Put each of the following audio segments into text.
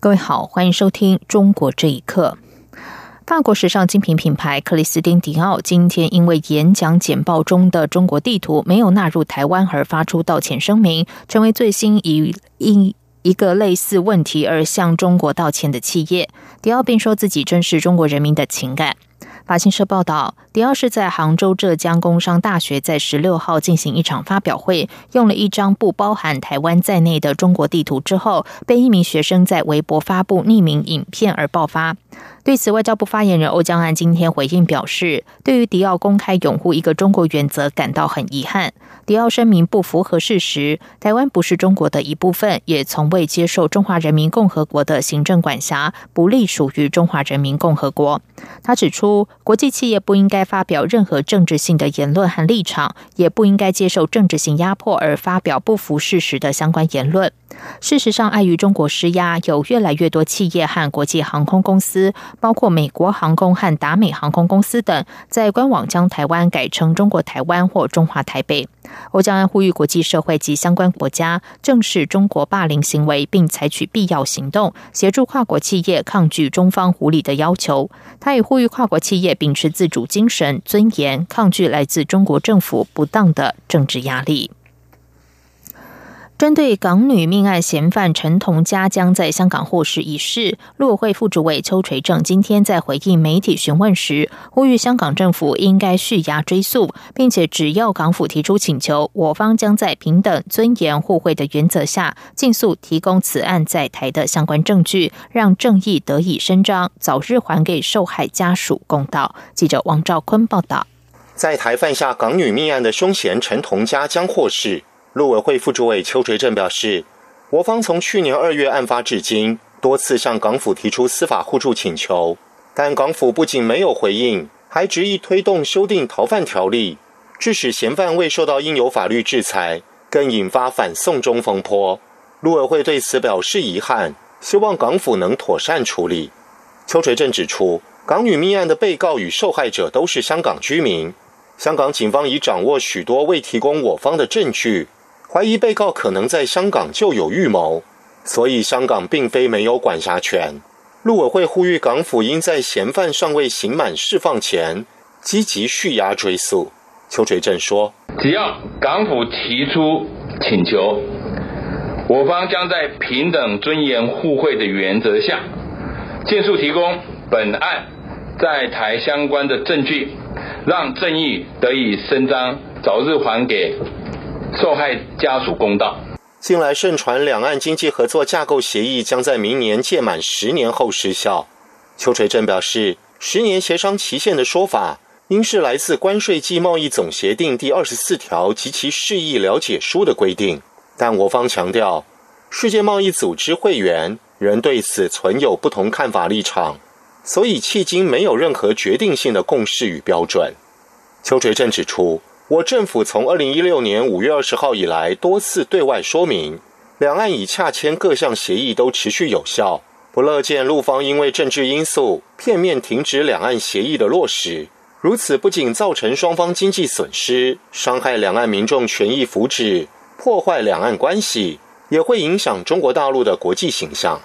各位好，欢迎收听《中国这一刻》。法国时尚精品品牌克里斯汀迪奥今天因为演讲简报中的中国地图没有纳入台湾而发出道歉声明，成为最新一一一个类似问题而向中国道歉的企业。迪奥并说自己正视中国人民的情感。法新社报道，迪奥是在杭州浙江工商大学在十六号进行一场发表会，用了一张不包含台湾在内的中国地图之后，被一名学生在微博发布匿名影片而爆发。对此，外交部发言人欧江安今天回应表示，对于迪奥公开拥护一个中国原则感到很遗憾。迪奥声明不符合事实，台湾不是中国的一部分，也从未接受中华人民共和国的行政管辖，不隶属于中华人民共和国。他指出，国际企业不应该发表任何政治性的言论和立场，也不应该接受政治性压迫而发表不符事实的相关言论。事实上，碍于中国施压，有越来越多企业和国际航空公司。包括美国航空和达美航空公司等，在官网将台湾改成中国台湾或中华台北。欧江安呼吁国际社会及相关国家正视中国霸凌行为，并采取必要行动，协助跨国企业抗拒中方无理的要求。他也呼吁跨国企业秉持自主精神、尊严，抗拒来自中国政府不当的政治压力。针对港女命案嫌犯陈同佳将在香港获释一事，陆委会副主委邱垂正今天在回应媒体询问时，呼吁香港政府应该续押追诉，并且只要港府提出请求，我方将在平等、尊严、互惠的原则下，尽速提供此案在台的相关证据，让正义得以伸张，早日还给受害家属公道。记者王兆坤报道，在台犯下港女命案的凶嫌陈同佳将获释。陆委会副主委邱垂正表示，我方从去年二月案发至今，多次向港府提出司法互助请求，但港府不仅没有回应，还执意推动修订逃犯条例，致使嫌犯未受到应有法律制裁，更引发反送中风波。陆委会对此表示遗憾，希望港府能妥善处理。邱垂正指出，港女命案的被告与受害者都是香港居民，香港警方已掌握许多未提供我方的证据。怀疑被告可能在香港就有预谋，所以香港并非没有管辖权。陆委会呼吁港府应在嫌犯尚未刑满释放前，积极续押追诉。邱垂正说：“只要港府提出请求，我方将在平等、尊严、互惠的原则下，尽速提供本案在台相关的证据，让正义得以伸张，早日还给。”受害家属公道。近来盛传两岸经济合作架构协议将在明年届满十年后失效。邱垂正表示，十年协商期限的说法，应是来自关税暨贸易总协定第二十四条及其释义了解书的规定。但我方强调，世界贸易组织会员仍对此存有不同看法立场，所以迄今没有任何决定性的共识与标准。邱垂正指出。我政府从二零一六年五月二十号以来，多次对外说明，两岸已洽签各项协议都持续有效，不乐见陆方因为政治因素片面停止两岸协议的落实。如此不仅造成双方经济损失，伤害两岸民众权益福祉，破坏两岸关系，也会影响中国大陆的国际形象。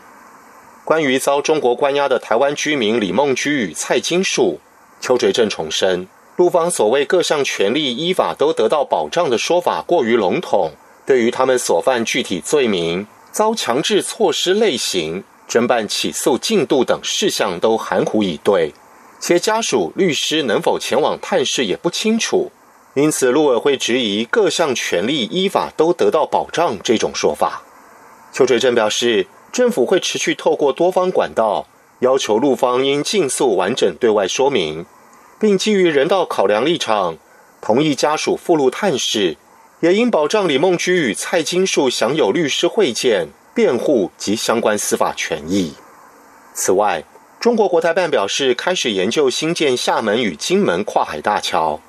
关于遭中国关押的台湾居民李梦居与蔡金树，邱垂正重申。陆方所谓各项权利依法都得到保障的说法过于笼统，对于他们所犯具体罪名、遭强制措施类型、侦办起诉进度等事项都含糊以对，且家属、律师能否前往探视也不清楚，因此陆委会质疑各项权利依法都得到保障这种说法。邱垂正表示，政府会持续透过多方管道，要求陆方应尽速完整对外说明。并基于人道考量立场，同意家属附录探视，也应保障李梦居与蔡金树享有律师会见、辩护及相关司法权益。此外，中国国台办表示，开始研究新建厦门与金门跨海大桥。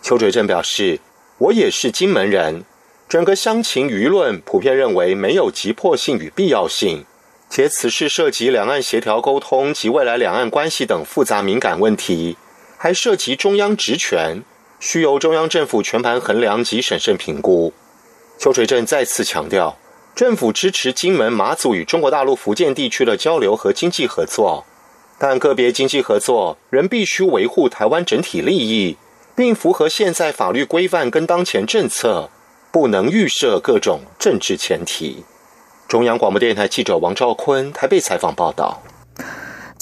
邱垂正表示，我也是金门人，整个乡情舆论普遍认为没有急迫性与必要性，且此事涉及两岸协调沟通及未来两岸关系等复杂敏感问题，还涉及中央职权，需由中央政府全盘衡量及审慎评估。邱垂正再次强调，政府支持金门、马祖与中国大陆福建地区的交流和经济合作，但个别经济合作仍必须维护台湾整体利益。并符合现在法律规范跟当前政策，不能预设各种政治前提。中央广播电台记者王兆坤台北采访报道。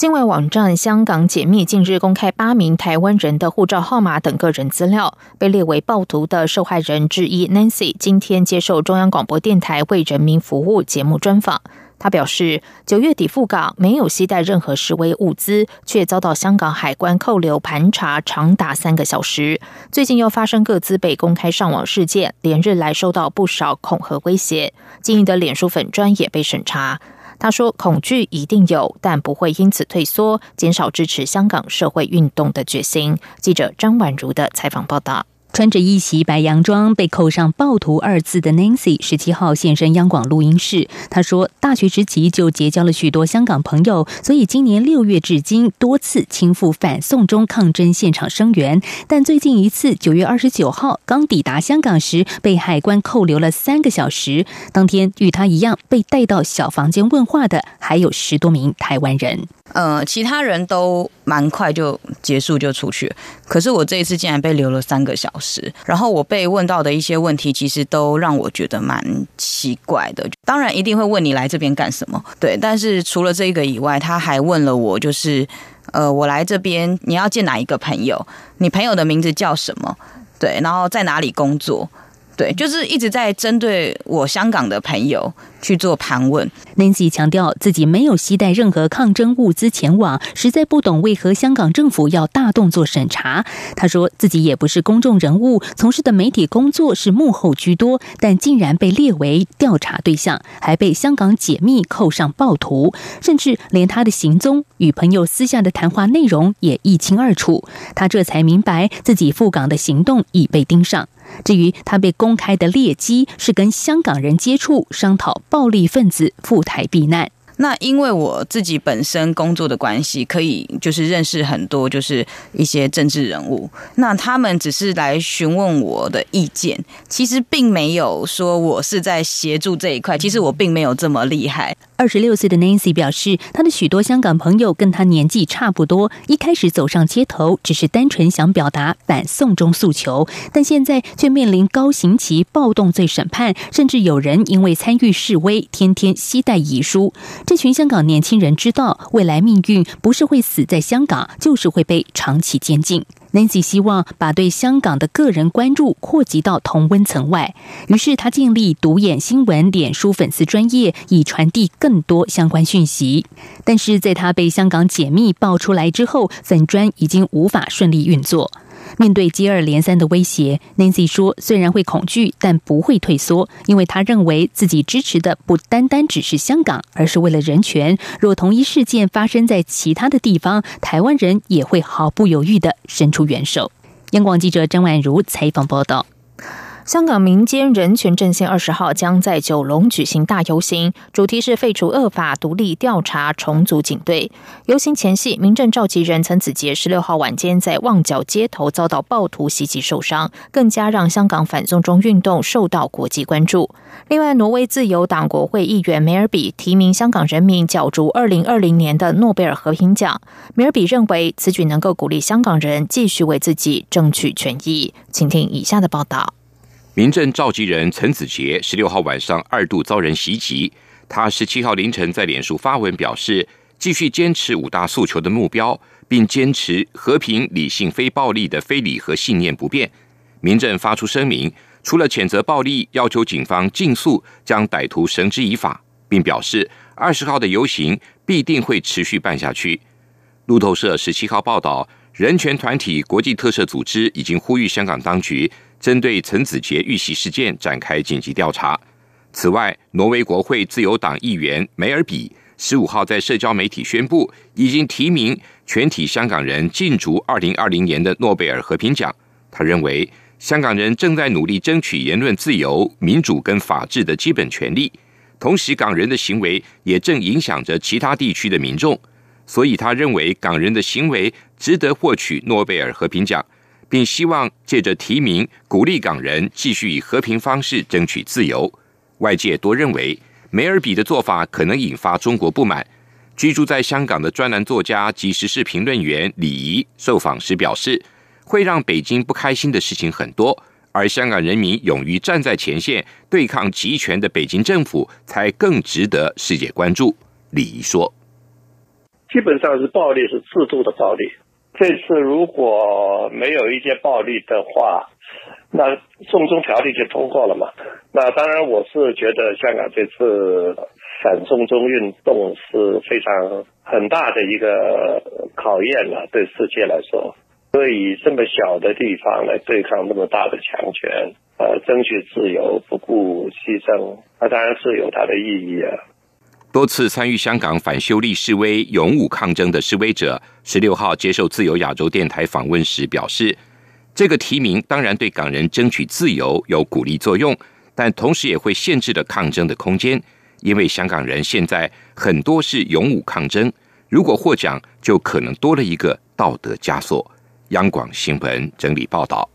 境外网站香港解密近日公开八名台湾人的护照号码等个人资料，被列为暴徒的受害人之一 Nancy 今天接受中央广播电台为人民服务节目专访。他表示，九月底赴港没有携带任何示威物资，却遭到香港海关扣留盘查长达三个小时。最近又发生各自被公开上网事件，连日来受到不少恐吓威胁。经营的脸书粉专也被审查。他说：“恐惧一定有，但不会因此退缩，减少支持香港社会运动的决心。”记者张婉如的采访报道。穿着一袭白洋装、被扣上“暴徒”二字的 Nancy，十七号现身央广录音室。他说，大学时期就结交了许多香港朋友，所以今年六月至今多次亲赴反送中抗争现场声援。但最近一次，九月二十九号刚抵达香港时，被海关扣留了三个小时。当天与他一样被带到小房间问话的，还有十多名台湾人。呃，其他人都蛮快就结束就出去，可是我这一次竟然被留了三个小时。然后我被问到的一些问题，其实都让我觉得蛮奇怪的。当然一定会问你来这边干什么，对。但是除了这个以外，他还问了我，就是呃，我来这边你要见哪一个朋友？你朋友的名字叫什么？对，然后在哪里工作？对，就是一直在针对我香港的朋友去做盘问。Nancy 强调自己没有携带任何抗争物资前往，实在不懂为何香港政府要大动作审查。他说自己也不是公众人物，从事的媒体工作是幕后居多，但竟然被列为调查对象，还被香港解密扣上暴徒，甚至连他的行踪与朋友私下的谈话内容也一清二楚。他这才明白自己赴港的行动已被盯上。至于他被公开的劣迹，是跟香港人接触，商讨暴力分子赴台避难。那因为我自己本身工作的关系，可以就是认识很多就是一些政治人物。那他们只是来询问我的意见，其实并没有说我是在协助这一块。其实我并没有这么厉害。二十六岁的 Nancy 表示，他的许多香港朋友跟他年纪差不多，一开始走上街头只是单纯想表达反送中诉求，但现在却面临高刑期、暴动罪审判，甚至有人因为参与示威，天天携带遗书。这群香港年轻人知道，未来命运不是会死在香港，就是会被长期监禁。Nancy 希望把对香港的个人关注扩及到同温层外，于是他建立独眼新闻脸书粉丝专业，以传递更多相关讯息。但是在他被香港解密爆出来之后，粉专已经无法顺利运作。面对接二连三的威胁，Nancy 说：“虽然会恐惧，但不会退缩，因为他认为自己支持的不单单只是香港，而是为了人权。若同一事件发生在其他的地方，台湾人也会毫不犹豫的伸出援手。”央广记者张婉如采访报道。香港民间人权阵线二十号将在九龙举行大游行，主题是废除恶法、独立调查、重组警队。游行前夕，民政召集人陈子杰十六号晚间在旺角街头遭到暴徒袭击受伤，更加让香港反送中运动受到国际关注。另外，挪威自由党国会议员梅尔比提名香港人民角逐二零二零年的诺贝尔和平奖。梅尔比认为此举能够鼓励香港人继续为自己争取权益。请听以下的报道。民政召集人陈子杰十六号晚上二度遭人袭击，他十七号凌晨在脸书发文表示，继续坚持五大诉求的目标，并坚持和平、理性、非暴力的非礼和信念不变。民政发出声明，除了谴责暴力，要求警方尽速将歹徒绳之以法，并表示二十号的游行必定会持续办下去。路透社十七号报道，人权团体国际特赦组织已经呼吁香港当局。针对陈子杰遇袭事件展开紧急调查。此外，挪威国会自由党议员梅尔比十五号在社交媒体宣布，已经提名全体香港人竞逐二零二零年的诺贝尔和平奖。他认为，香港人正在努力争取言论自由、民主跟法治的基本权利，同时港人的行为也正影响着其他地区的民众，所以他认为港人的行为值得获取诺贝尔和平奖，并希望借着提名鼓励港人继续以和平方式争取自由。外界多认为梅尔比的做法可能引发中国不满。居住在香港的专栏作家及时事评论员李怡受访时表示。会让北京不开心的事情很多，而香港人民勇于站在前线对抗集权的北京政府，才更值得世界关注。李怡说：“基本上是暴力，是制度的暴力。这次如果没有一些暴力的话，那送中条例就通过了嘛。那当然，我是觉得香港这次反送中运动是非常很大的一个考验了，对世界来说。”所以这么小的地方来对抗那么大的强权，呃，争取自由不顾牺牲，那当然是有它的意义啊。多次参与香港反修例示威、勇武抗争的示威者，十六号接受自由亚洲电台访问时表示，这个提名当然对港人争取自由有鼓励作用，但同时也会限制了抗争的空间，因为香港人现在很多是勇武抗争，如果获奖，就可能多了一个道德枷锁。央广新闻整理报道：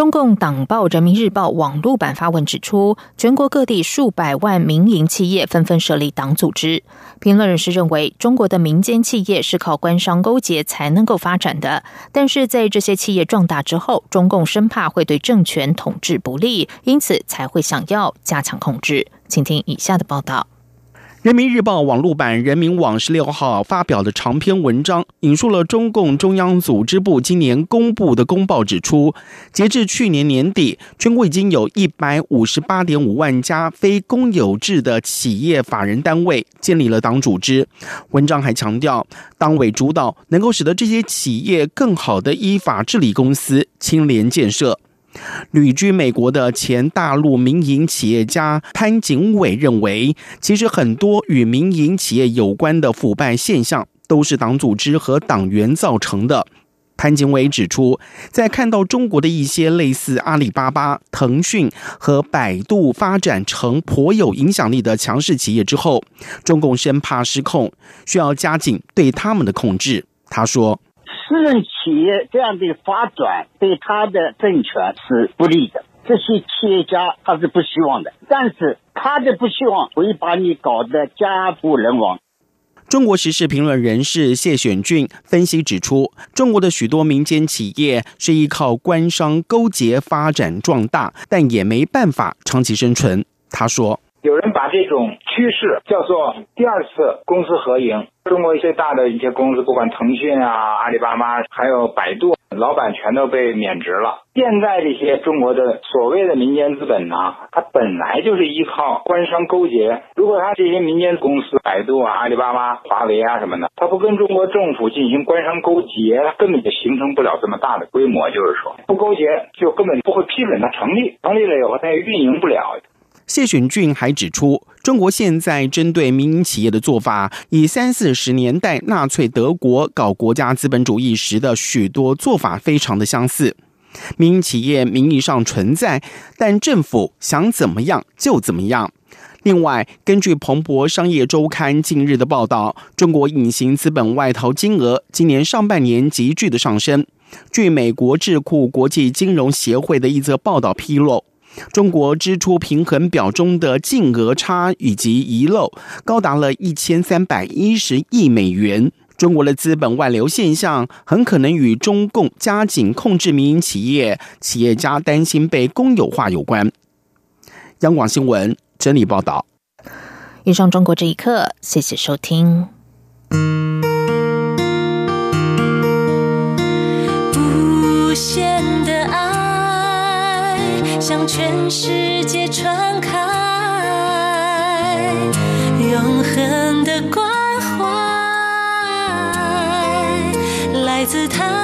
中共党报《人民日报》网络版发文指出，全国各地数百万民营企业纷纷设立党组织。评论人士认为，中国的民间企业是靠官商勾结才能够发展的，但是在这些企业壮大之后，中共生怕会对政权统治不利，因此才会想要加强控制。请听以下的报道。人民日报网络版人民网十六号发表的长篇文章，引述了中共中央组织部今年公布的公报，指出，截至去年年底，全国已经有一百五十八点五万家非公有制的企业法人单位建立了党组织。文章还强调，党委主导能够使得这些企业更好的依法治理公司、清廉建设。旅居美国的前大陆民营企业家潘景伟认为，其实很多与民营企业有关的腐败现象都是党组织和党员造成的。潘景伟指出，在看到中国的一些类似阿里巴巴、腾讯和百度发展成颇有影响力的强势企业之后，中共生怕失控，需要加紧对他们的控制。他说。私人企业这样的发展对他的政权是不利的，这些企业家他是不希望的，但是他的不希望会把你搞得家破人亡。中国时事评论人士谢选俊分析指出，中国的许多民间企业是依靠官商勾结发展壮大，但也没办法长期生存。他说。这种趋势叫做第二次公私合营。中国最大的一些公司，不管腾讯啊、阿里巴巴，还有百度，老板全都被免职了。现在这些中国的所谓的民间资本呢，它本来就是依靠官商勾结。如果它这些民间公司，百度啊、阿里巴巴、华为啊什么的，它不跟中国政府进行官商勾结，它根本就形成不了这么大的规模。就是说，不勾结就根本不会批准它成立，成立了以后它也运营不了。谢选俊还指出，中国现在针对民营企业的做法，以三四十年代纳粹德国搞国家资本主义时的许多做法非常的相似。民营企业名义上存在，但政府想怎么样就怎么样。另外，根据彭博商业周刊近日的报道，中国隐形资本外逃金额今年上半年急剧的上升。据美国智库国际金融协会的一则报道披露。中国支出平衡表中的净额差以及遗漏高达了一千三百一十亿美元。中国的资本外流现象很可能与中共加紧控制民营企业、企业家担心被公有化有关。央广新闻整理报道。以上中国这一刻，谢谢收听。向全世界传开永恒的关怀来自他